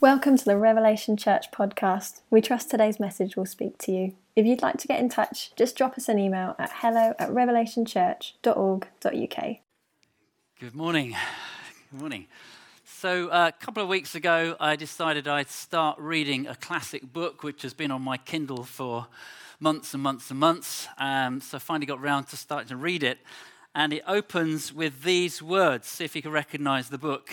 Welcome to the Revelation Church podcast. We trust today's message will speak to you. If you'd like to get in touch, just drop us an email at hello at revelationchurch.org.uk. Good morning. Good morning. So, uh, a couple of weeks ago, I decided I'd start reading a classic book which has been on my Kindle for months and months and months. Um, so, I finally got around to starting to read it. And it opens with these words. See if you can recognize the book.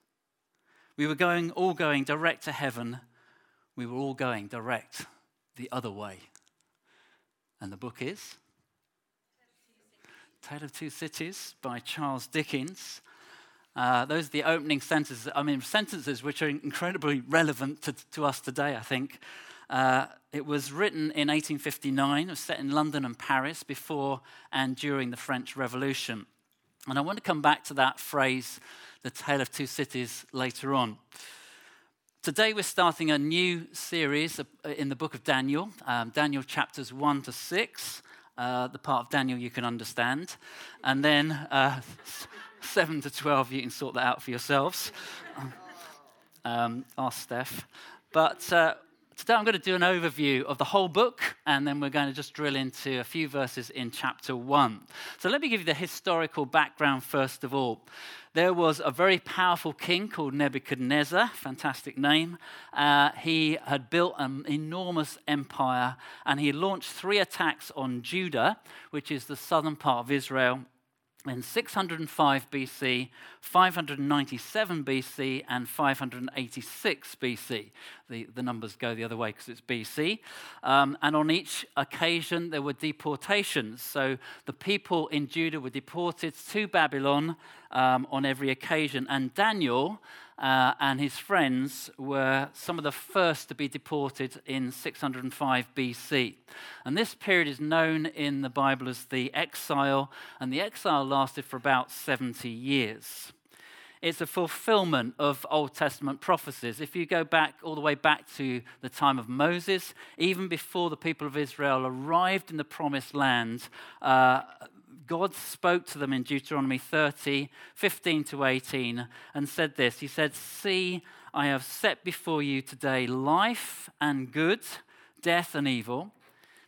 We were going, all going direct to heaven. We were all going direct the other way. And the book is Tale of Two Cities by Charles Dickens. Uh, those are the opening sentences. I mean, sentences which are incredibly relevant to, to us today, I think. Uh, it was written in 1859, it was set in London and Paris before and during the French Revolution. And I want to come back to that phrase the Tale of Two Cities later on. Today, we're starting a new series uh, in the book of Daniel, um, Daniel chapters 1 to 6, uh, the part of Daniel you can understand. And then uh, 7 to 12, you can sort that out for yourselves. Um, ask Steph. But uh, today, I'm going to do an overview of the whole book, and then we're going to just drill into a few verses in chapter 1. So, let me give you the historical background first of all. There was a very powerful king called Nebuchadnezzar, fantastic name. Uh, he had built an enormous empire and he launched three attacks on Judah, which is the southern part of Israel, in 605 BC, 597 BC, and 586 BC. The, the numbers go the other way because it's BC. Um, and on each occasion, there were deportations. So the people in Judah were deported to Babylon um, on every occasion. And Daniel uh, and his friends were some of the first to be deported in 605 BC. And this period is known in the Bible as the exile, and the exile lasted for about 70 years. It's a fulfillment of Old Testament prophecies. If you go back all the way back to the time of Moses, even before the people of Israel arrived in the promised land, uh, God spoke to them in Deuteronomy 30, 15 to 18, and said this He said, See, I have set before you today life and good, death and evil.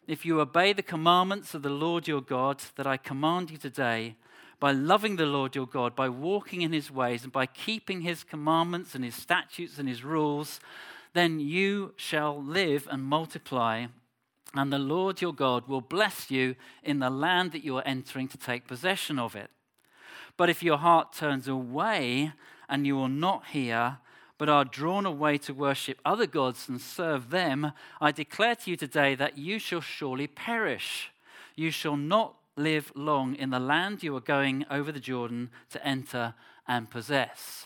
If you obey the commandments of the Lord your God that I command you today, by loving the Lord your God, by walking in his ways, and by keeping his commandments and his statutes and his rules, then you shall live and multiply and the Lord your God will bless you in the land that you are entering to take possession of it. But if your heart turns away and you will not hear, but are drawn away to worship other gods and serve them, I declare to you today that you shall surely perish. You shall not live long in the land you are going over the Jordan to enter and possess.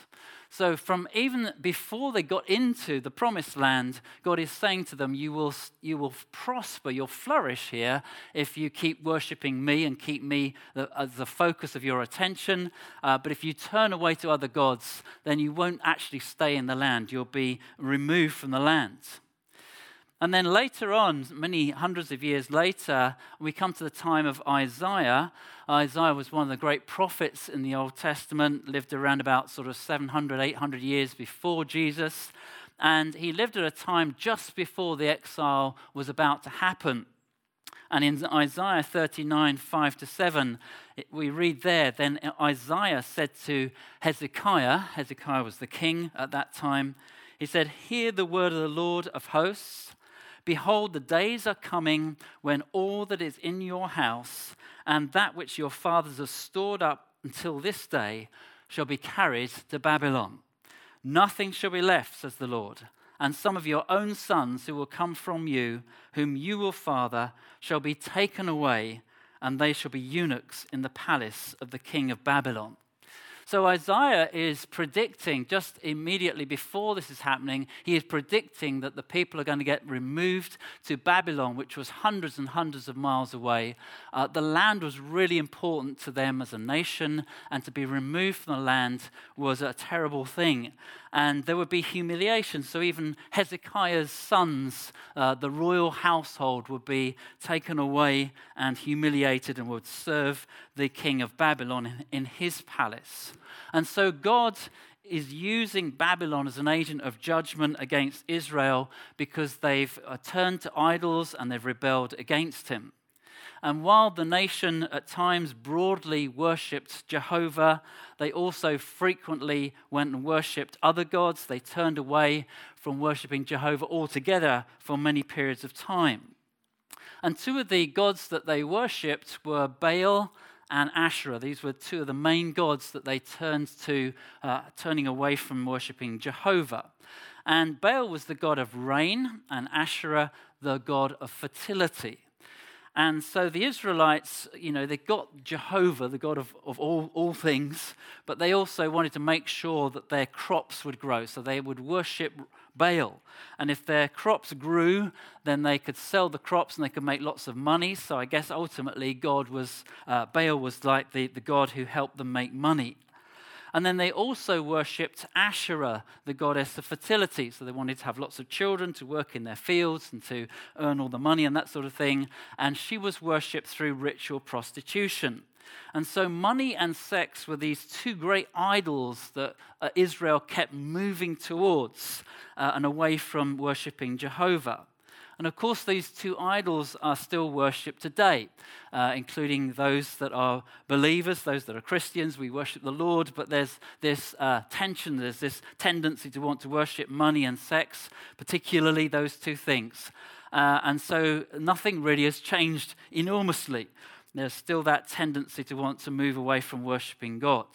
So, from even before they got into the promised land, God is saying to them, You will, you will prosper, you'll flourish here if you keep worshiping me and keep me the, as the focus of your attention. Uh, but if you turn away to other gods, then you won't actually stay in the land. You'll be removed from the land. And then later on, many hundreds of years later, we come to the time of Isaiah. Isaiah was one of the great prophets in the Old Testament, lived around about sort of 700, 800 years before Jesus. And he lived at a time just before the exile was about to happen. And in Isaiah 39, 5 to 7, we read there, then Isaiah said to Hezekiah, Hezekiah was the king at that time, he said, Hear the word of the Lord of hosts. Behold, the days are coming when all that is in your house and that which your fathers have stored up until this day shall be carried to Babylon. Nothing shall be left, says the Lord. And some of your own sons who will come from you, whom you will father, shall be taken away, and they shall be eunuchs in the palace of the king of Babylon. So Isaiah is predicting, just immediately before this is happening, he is predicting that the people are going to get removed to Babylon, which was hundreds and hundreds of miles away. Uh, the land was really important to them as a nation, and to be removed from the land was a terrible thing. And there would be humiliation. So even Hezekiah's sons, uh, the royal household, would be taken away and humiliated and would serve the king of Babylon in, in his palace. And so God is using Babylon as an agent of judgment against Israel because they've uh, turned to idols and they've rebelled against him. And while the nation at times broadly worshipped Jehovah, they also frequently went and worshipped other gods. They turned away from worshipping Jehovah altogether for many periods of time. And two of the gods that they worshipped were Baal and Asherah. These were two of the main gods that they turned to, uh, turning away from worshipping Jehovah. And Baal was the god of rain, and Asherah the god of fertility. And so the Israelites, you know, they got Jehovah, the God of, of all, all things, but they also wanted to make sure that their crops would grow. So they would worship Baal. And if their crops grew, then they could sell the crops and they could make lots of money. So I guess ultimately God was, uh, Baal was like the, the God who helped them make money. And then they also worshipped Asherah, the goddess of fertility. So they wanted to have lots of children to work in their fields and to earn all the money and that sort of thing. And she was worshipped through ritual prostitution. And so money and sex were these two great idols that uh, Israel kept moving towards uh, and away from worshipping Jehovah. And of course, these two idols are still worshipped today, uh, including those that are believers, those that are Christians. We worship the Lord, but there's this uh, tension, there's this tendency to want to worship money and sex, particularly those two things. Uh, and so nothing really has changed enormously. There's still that tendency to want to move away from worshiping God.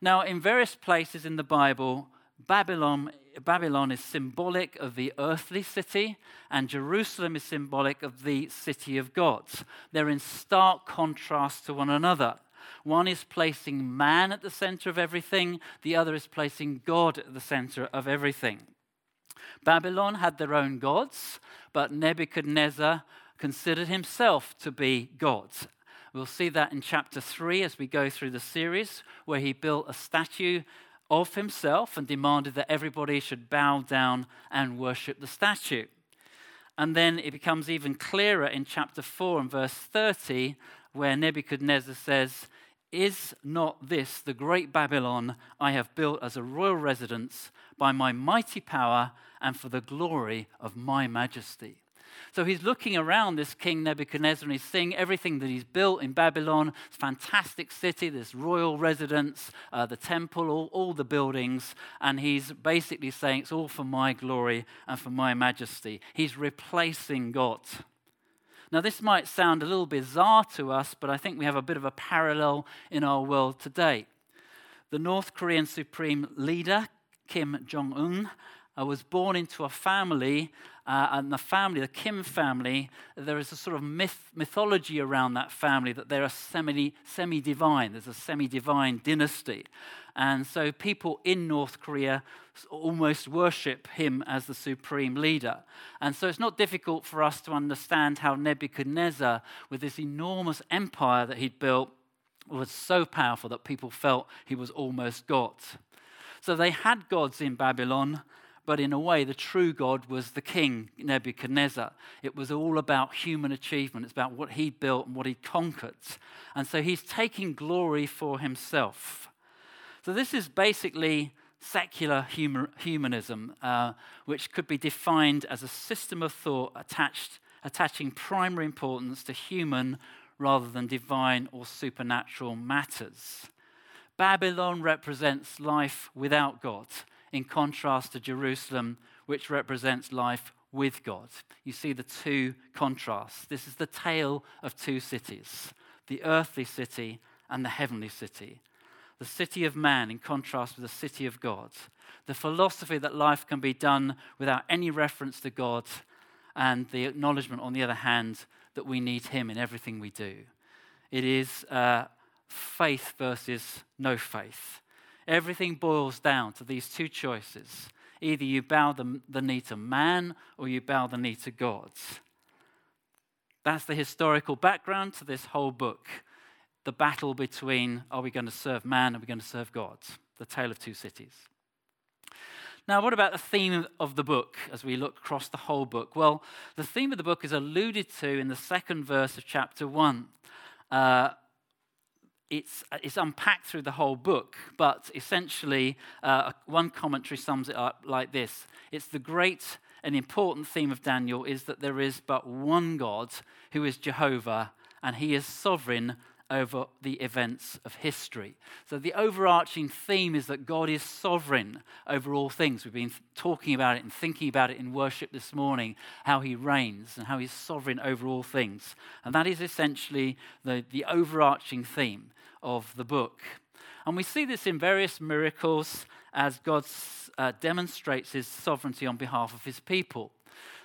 Now, in various places in the Bible, Babylon, Babylon is symbolic of the earthly city, and Jerusalem is symbolic of the city of God. They're in stark contrast to one another. One is placing man at the center of everything, the other is placing God at the center of everything. Babylon had their own gods, but Nebuchadnezzar considered himself to be God. We'll see that in chapter 3 as we go through the series, where he built a statue of himself and demanded that everybody should bow down and worship the statue. And then it becomes even clearer in chapter 4 and verse 30, where Nebuchadnezzar says, Is not this the great Babylon I have built as a royal residence by my mighty power and for the glory of my majesty? So he's looking around this king Nebuchadnezzar and he's seeing everything that he's built in Babylon. It's fantastic city, this royal residence, uh, the temple, all, all the buildings. And he's basically saying it's all for my glory and for my majesty. He's replacing God. Now, this might sound a little bizarre to us, but I think we have a bit of a parallel in our world today. The North Korean Supreme Leader, Kim Jong un, uh, was born into a family, uh, and the family, the Kim family, there is a sort of myth, mythology around that family that they're a semi, semi-divine. There's a semi-divine dynasty. And so people in North Korea almost worship him as the supreme leader. And so it's not difficult for us to understand how Nebuchadnezzar, with this enormous empire that he'd built, was so powerful that people felt he was almost God. So they had gods in Babylon, but in a way, the true God was the king, Nebuchadnezzar. It was all about human achievement, it's about what he built and what he conquered. And so he's taking glory for himself. So this is basically secular humanism, uh, which could be defined as a system of thought attached, attaching primary importance to human rather than divine or supernatural matters. Babylon represents life without God in contrast to Jerusalem, which represents life with God. You see the two contrasts. This is the tale of two cities the earthly city and the heavenly city. The city of man in contrast with the city of God. The philosophy that life can be done without any reference to God, and the acknowledgement, on the other hand, that we need Him in everything we do. It is uh, faith versus no faith. Everything boils down to these two choices. Either you bow the, the knee to man or you bow the knee to God. That's the historical background to this whole book. The battle between are we going to serve man or are we going to serve God? The tale of two cities. Now, what about the theme of the book as we look across the whole book? Well, the theme of the book is alluded to in the second verse of chapter 1. Uh, it's, it's unpacked through the whole book, but essentially, uh, one commentary sums it up like this It's the great and important theme of Daniel is that there is but one God who is Jehovah, and he is sovereign over the events of history. So, the overarching theme is that God is sovereign over all things. We've been talking about it and thinking about it in worship this morning, how He reigns and how He's sovereign over all things. And that is essentially the, the overarching theme of the book. And we see this in various miracles as God uh, demonstrates His sovereignty on behalf of His people.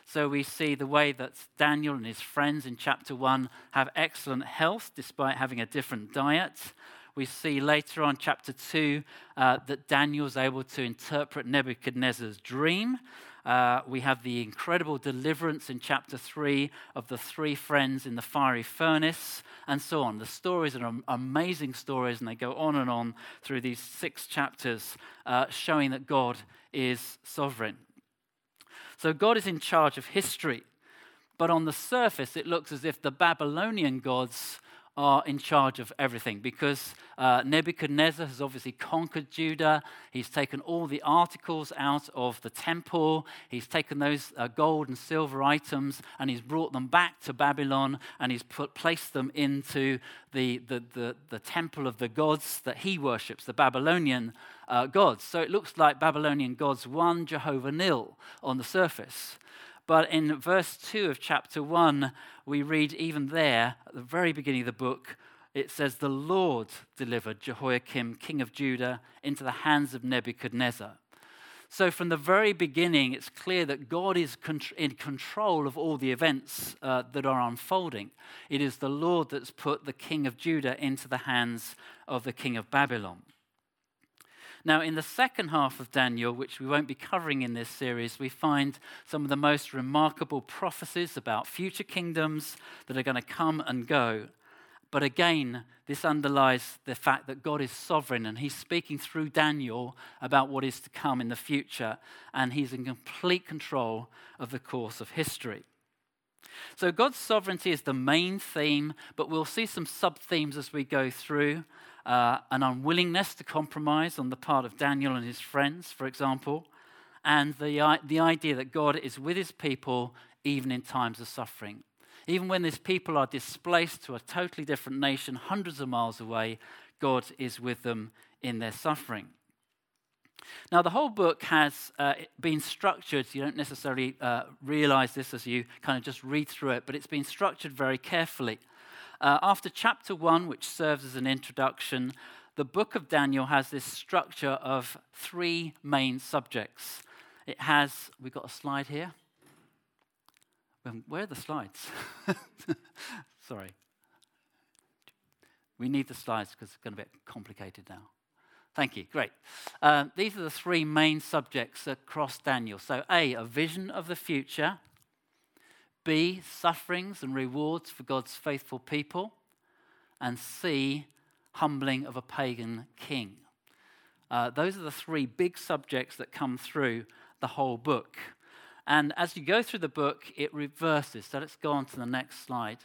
So we see the way that Daniel and his friends in chapter 1 have excellent health despite having a different diet. We see later on, chapter 2, uh, that Daniel is able to interpret Nebuchadnezzar's dream. Uh, we have the incredible deliverance in chapter 3 of the three friends in the fiery furnace, and so on. The stories are amazing stories, and they go on and on through these six chapters, uh, showing that God is sovereign. So God is in charge of history. But on the surface, it looks as if the Babylonian gods are in charge of everything because uh, Nebuchadnezzar has obviously conquered Judah. He's taken all the articles out of the temple. He's taken those uh, gold and silver items and he's brought them back to Babylon and he's put, placed them into the, the, the, the temple of the gods that he worships, the Babylonian uh, gods. So it looks like Babylonian gods won Jehovah Nil on the surface. But in verse 2 of chapter 1, we read even there, at the very beginning of the book, it says, The Lord delivered Jehoiakim, king of Judah, into the hands of Nebuchadnezzar. So, from the very beginning, it's clear that God is in control of all the events uh, that are unfolding. It is the Lord that's put the king of Judah into the hands of the king of Babylon. Now, in the second half of Daniel, which we won't be covering in this series, we find some of the most remarkable prophecies about future kingdoms that are going to come and go. But again, this underlies the fact that God is sovereign and he's speaking through Daniel about what is to come in the future, and he's in complete control of the course of history. So, God's sovereignty is the main theme, but we'll see some sub themes as we go through uh, an unwillingness to compromise on the part of Daniel and his friends, for example, and the, the idea that God is with his people even in times of suffering. Even when these people are displaced to a totally different nation, hundreds of miles away, God is with them in their suffering. Now, the whole book has uh, been structured, you don't necessarily uh, realize this as you kind of just read through it, but it's been structured very carefully. Uh, after chapter one, which serves as an introduction, the book of Daniel has this structure of three main subjects. It has, we've got a slide here. Um, where are the slides? Sorry. We need the slides because it's going to be complicated now. Thank you. Great. Uh, these are the three main subjects across Daniel. So, A, a vision of the future. B, sufferings and rewards for God's faithful people. And C, humbling of a pagan king. Uh, those are the three big subjects that come through the whole book. And as you go through the book, it reverses. So let's go on to the next slide.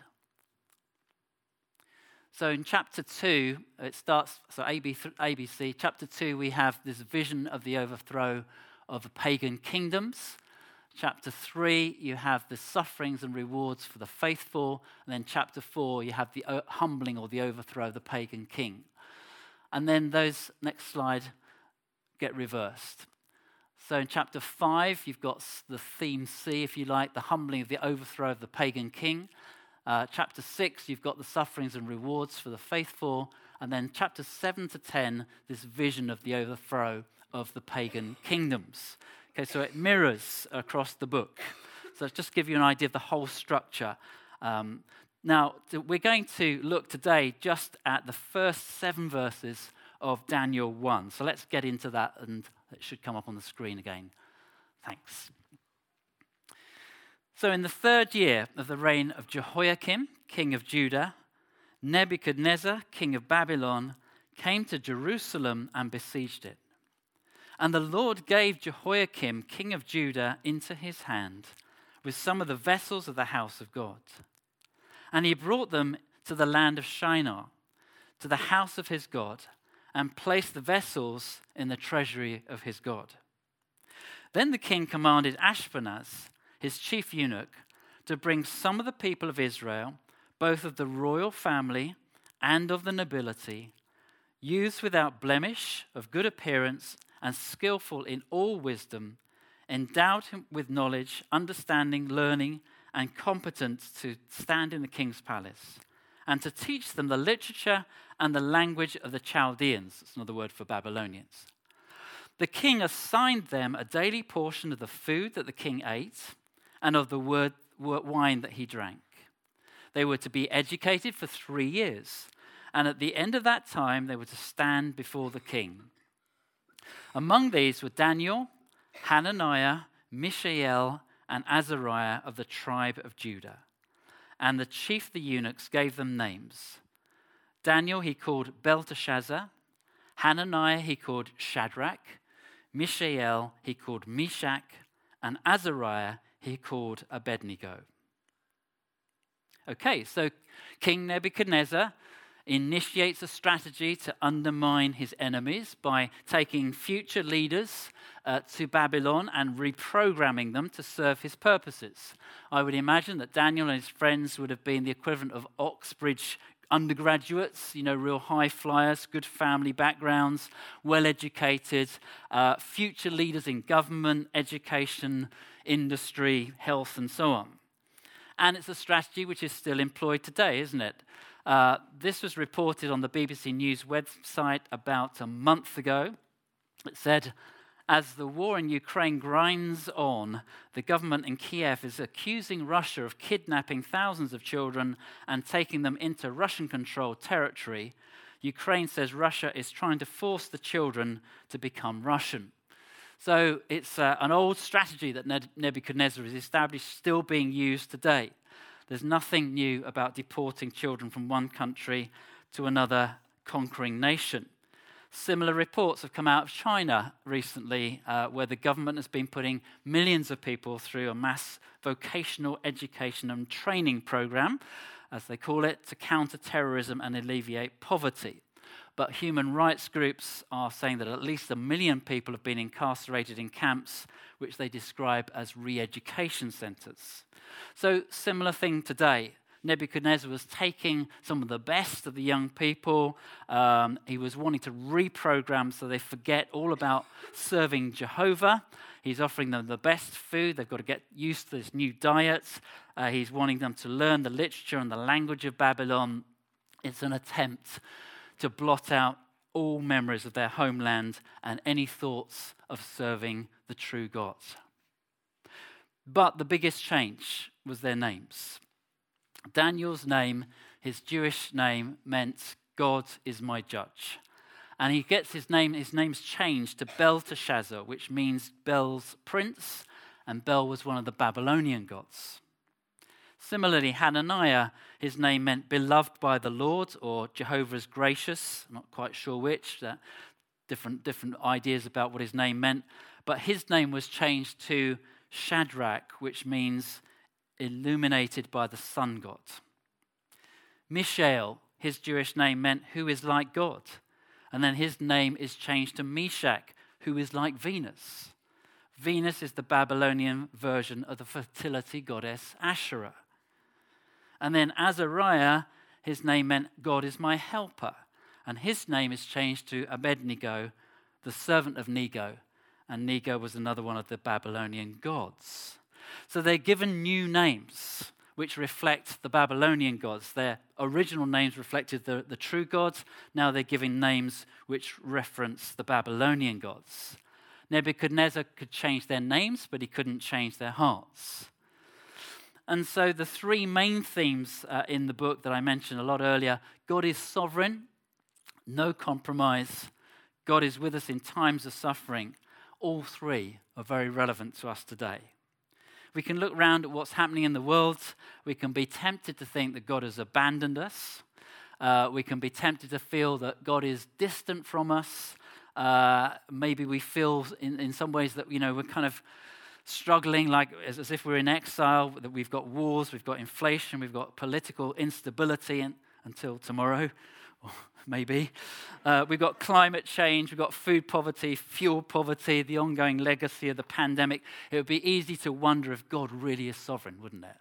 So in chapter 2, it starts, so ABC, chapter 2, we have this vision of the overthrow of the pagan kingdoms. Chapter 3, you have the sufferings and rewards for the faithful. And then chapter 4, you have the humbling or the overthrow of the pagan king. And then those, next slide, get reversed. So in chapter 5, you've got the theme C, if you like, the humbling of the overthrow of the pagan king. Uh, chapter 6, you've got the sufferings and rewards for the faithful. And then chapter 7 to 10, this vision of the overthrow of the pagan kingdoms. Okay, so it mirrors across the book. So just give you an idea of the whole structure. Um, Now, we're going to look today just at the first seven verses of Daniel 1. So let's get into that, and it should come up on the screen again. Thanks. So, in the third year of the reign of Jehoiakim, king of Judah, Nebuchadnezzar, king of Babylon, came to Jerusalem and besieged it. And the Lord gave Jehoiakim, king of Judah, into his hand with some of the vessels of the house of God. And he brought them to the land of Shinar, to the house of his God, and placed the vessels in the treasury of his God. Then the king commanded Ashpenaz, his chief eunuch, to bring some of the people of Israel, both of the royal family and of the nobility, youths without blemish, of good appearance, and skillful in all wisdom, endowed him with knowledge, understanding, learning, and competent to stand in the king's palace, and to teach them the literature and the language of the Chaldeans. That's another word for Babylonians. The king assigned them a daily portion of the food that the king ate and of the word, wine that he drank. They were to be educated for three years, and at the end of that time, they were to stand before the king. Among these were Daniel, Hananiah, Mishael, and Azariah of the tribe of Judah. And the chief of the eunuchs gave them names. Daniel he called Belteshazzar, Hananiah he called Shadrach, Mishael he called Meshach, and Azariah he called Abednego. Okay, so King Nebuchadnezzar initiates a strategy to undermine his enemies by taking future leaders uh, to Babylon and reprogramming them to serve his purposes. I would imagine that Daniel and his friends would have been the equivalent of Oxbridge undergraduates, you know, real high flyers, good family backgrounds, well educated, uh, future leaders in government, education, industry, health, and so on. And it's a strategy which is still employed today, isn't it? Uh, this was reported on the BBC News website about a month ago. It said, as the war in Ukraine grinds on, the government in Kiev is accusing Russia of kidnapping thousands of children and taking them into Russian controlled territory. Ukraine says Russia is trying to force the children to become Russian. So it's uh, an old strategy that Nebuchadnezzar has established, still being used today. There's nothing new about deporting children from one country to another conquering nation. Similar reports have come out of China recently, uh, where the government has been putting millions of people through a mass vocational education and training program, as they call it, to counter terrorism and alleviate poverty. But human rights groups are saying that at least a million people have been incarcerated in camps, which they describe as re education centers. So, similar thing today. Nebuchadnezzar was taking some of the best of the young people. Um, he was wanting to reprogram so they forget all about serving Jehovah. He's offering them the best food. They've got to get used to this new diet. Uh, he's wanting them to learn the literature and the language of Babylon. It's an attempt to blot out all memories of their homeland and any thoughts of serving the true God. But the biggest change was their names. Daniel's name, his Jewish name, meant God is my judge. And he gets his name, his name's changed to Belteshazzar, which means Bel's prince, and Bel was one of the Babylonian gods. Similarly, Hananiah, his name meant beloved by the Lord or Jehovah's gracious. Not quite sure which. Uh, different, different ideas about what his name meant. But his name was changed to Shadrach, which means illuminated by the sun god. Mishael, his Jewish name meant who is like God. And then his name is changed to Meshach, who is like Venus. Venus is the Babylonian version of the fertility goddess Asherah. And then Azariah, his name meant God is my helper. And his name is changed to Abednego, the servant of Nego. And Nego was another one of the Babylonian gods. So they're given new names which reflect the Babylonian gods. Their original names reflected the, the true gods. Now they're giving names which reference the Babylonian gods. Nebuchadnezzar could change their names, but he couldn't change their hearts. And so, the three main themes uh, in the book that I mentioned a lot earlier God is sovereign, no compromise, God is with us in times of suffering. All three are very relevant to us today. We can look around at what's happening in the world. We can be tempted to think that God has abandoned us. Uh, we can be tempted to feel that God is distant from us. Uh, maybe we feel in, in some ways that, you know, we're kind of struggling like as, as if we're in exile, that we've got wars, we've got inflation, we've got political instability until tomorrow, or maybe. Uh, we've got climate change, we've got food poverty, fuel poverty, the ongoing legacy of the pandemic. It would be easy to wonder if God really is sovereign, wouldn't it?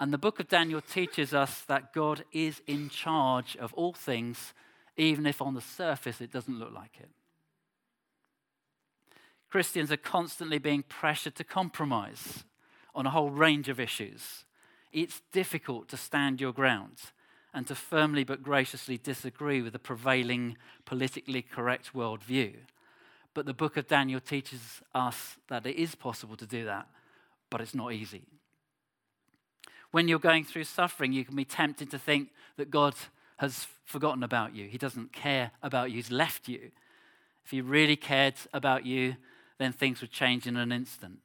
And the book of Daniel teaches us that God is in charge of all things, even if on the surface it doesn't look like it. Christians are constantly being pressured to compromise on a whole range of issues. It's difficult to stand your ground and to firmly but graciously disagree with the prevailing politically correct worldview. But the book of Daniel teaches us that it is possible to do that, but it's not easy. When you're going through suffering, you can be tempted to think that God has forgotten about you. He doesn't care about you, He's left you. If He really cared about you, then things would change in an instant.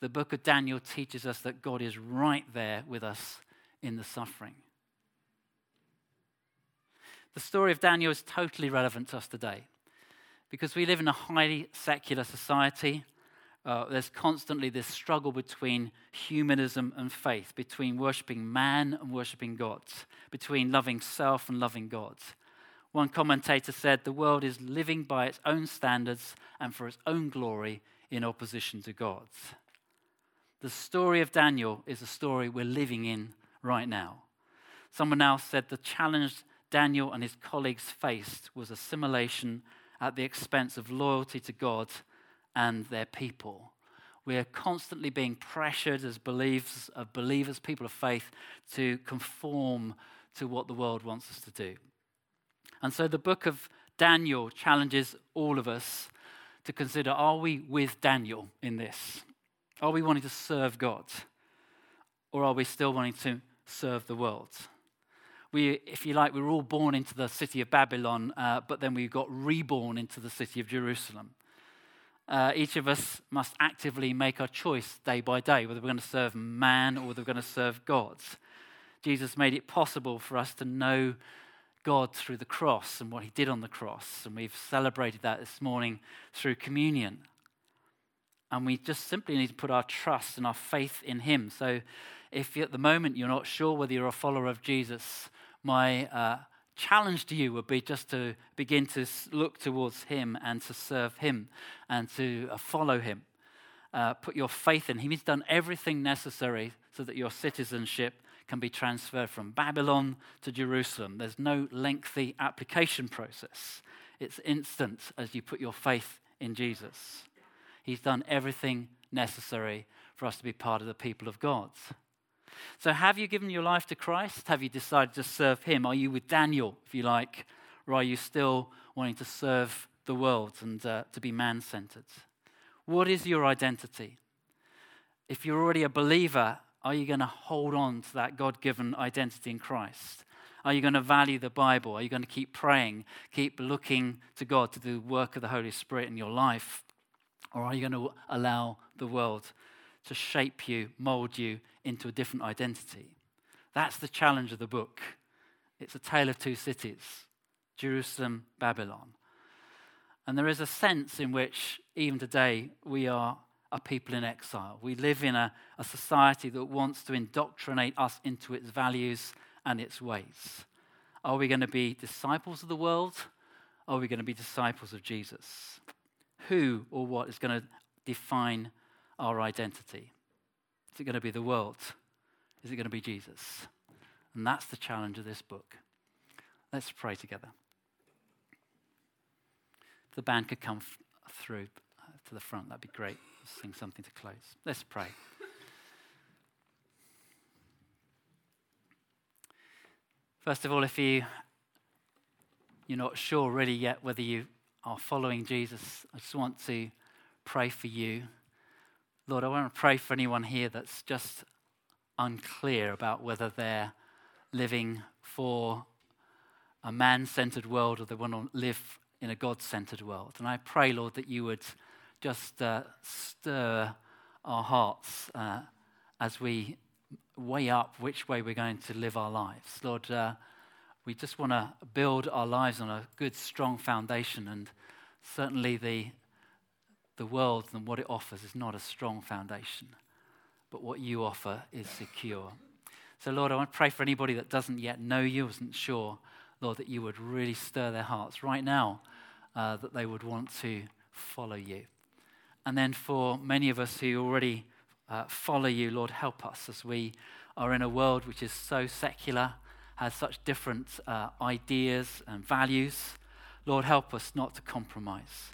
The book of Daniel teaches us that God is right there with us in the suffering. The story of Daniel is totally relevant to us today because we live in a highly secular society. Uh, there's constantly this struggle between humanism and faith, between worshipping man and worshipping God, between loving self and loving God. One commentator said, The world is living by its own standards and for its own glory in opposition to God's. The story of Daniel is a story we're living in right now. Someone else said the challenge Daniel and his colleagues faced was assimilation at the expense of loyalty to God and their people. We are constantly being pressured as believers, believers, people of faith, to conform to what the world wants us to do. And so the book of Daniel challenges all of us to consider are we with Daniel in this? Are we wanting to serve God? Or are we still wanting to serve the world? We, if you like, we were all born into the city of Babylon, uh, but then we got reborn into the city of Jerusalem. Uh, each of us must actively make our choice day by day whether we're going to serve man or whether we're going to serve God. Jesus made it possible for us to know God through the cross and what he did on the cross. And we've celebrated that this morning through communion. And we just simply need to put our trust and our faith in him. So if at the moment you're not sure whether you're a follower of Jesus, my uh, challenge to you would be just to begin to look towards him and to serve him and to uh, follow him. Uh, put your faith in him. He's done everything necessary so that your citizenship can be transferred from Babylon to Jerusalem. There's no lengthy application process, it's instant as you put your faith in Jesus. He's done everything necessary for us to be part of the people of God. So, have you given your life to Christ? Have you decided to serve Him? Are you with Daniel, if you like, or are you still wanting to serve the world and uh, to be man centered? What is your identity? If you're already a believer, are you going to hold on to that God given identity in Christ? Are you going to value the Bible? Are you going to keep praying, keep looking to God to do the work of the Holy Spirit in your life? Or are you going to allow the world to shape you, mold you into a different identity? That's the challenge of the book. It's a tale of two cities Jerusalem, Babylon. And there is a sense in which, even today, we are are people in exile. We live in a, a society that wants to indoctrinate us into its values and its ways. Are we going to be disciples of the world? Or are we going to be disciples of Jesus? Who or what is going to define our identity? Is it going to be the world? Is it going to be Jesus? And that's the challenge of this book. Let's pray together. The band could come f- through uh, to the front, that'd be great sing something to close. Let's pray. First of all, if you, you're not sure really yet whether you are following Jesus, I just want to pray for you. Lord, I want to pray for anyone here that's just unclear about whether they're living for a man centered world or they want to live in a God centered world. And I pray, Lord, that you would just uh, stir our hearts uh, as we weigh up which way we're going to live our lives. Lord, uh, we just want to build our lives on a good, strong foundation, and certainly the, the world and what it offers is not a strong foundation, but what you offer is secure. So, Lord, I want to pray for anybody that doesn't yet know you, isn't sure, Lord, that you would really stir their hearts right now, uh, that they would want to follow you. And then for many of us who already uh, follow you, Lord, help us as we are in a world which is so secular, has such different uh, ideas and values. Lord, help us not to compromise.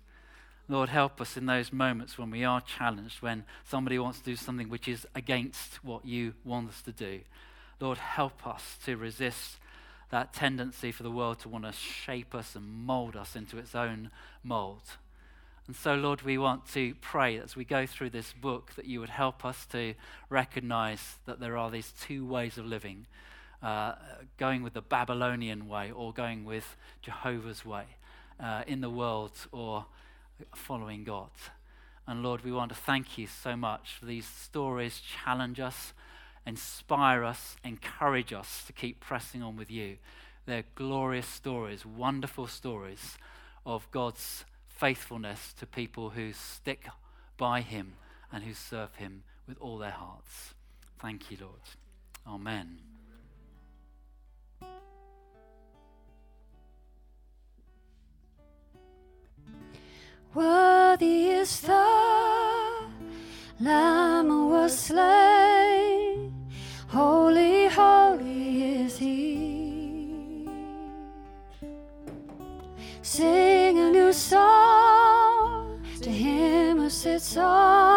Lord, help us in those moments when we are challenged, when somebody wants to do something which is against what you want us to do. Lord, help us to resist that tendency for the world to want to shape us and mold us into its own mold. And so, Lord, we want to pray as we go through this book that you would help us to recognize that there are these two ways of living uh, going with the Babylonian way or going with Jehovah's way uh, in the world or following God. And Lord, we want to thank you so much for these stories, challenge us, inspire us, encourage us to keep pressing on with you. They're glorious stories, wonderful stories of God's faithfulness to people who stick by him and who serve him with all their hearts. Thank you, Lord. Amen. Worthy is the Lamb was slain, song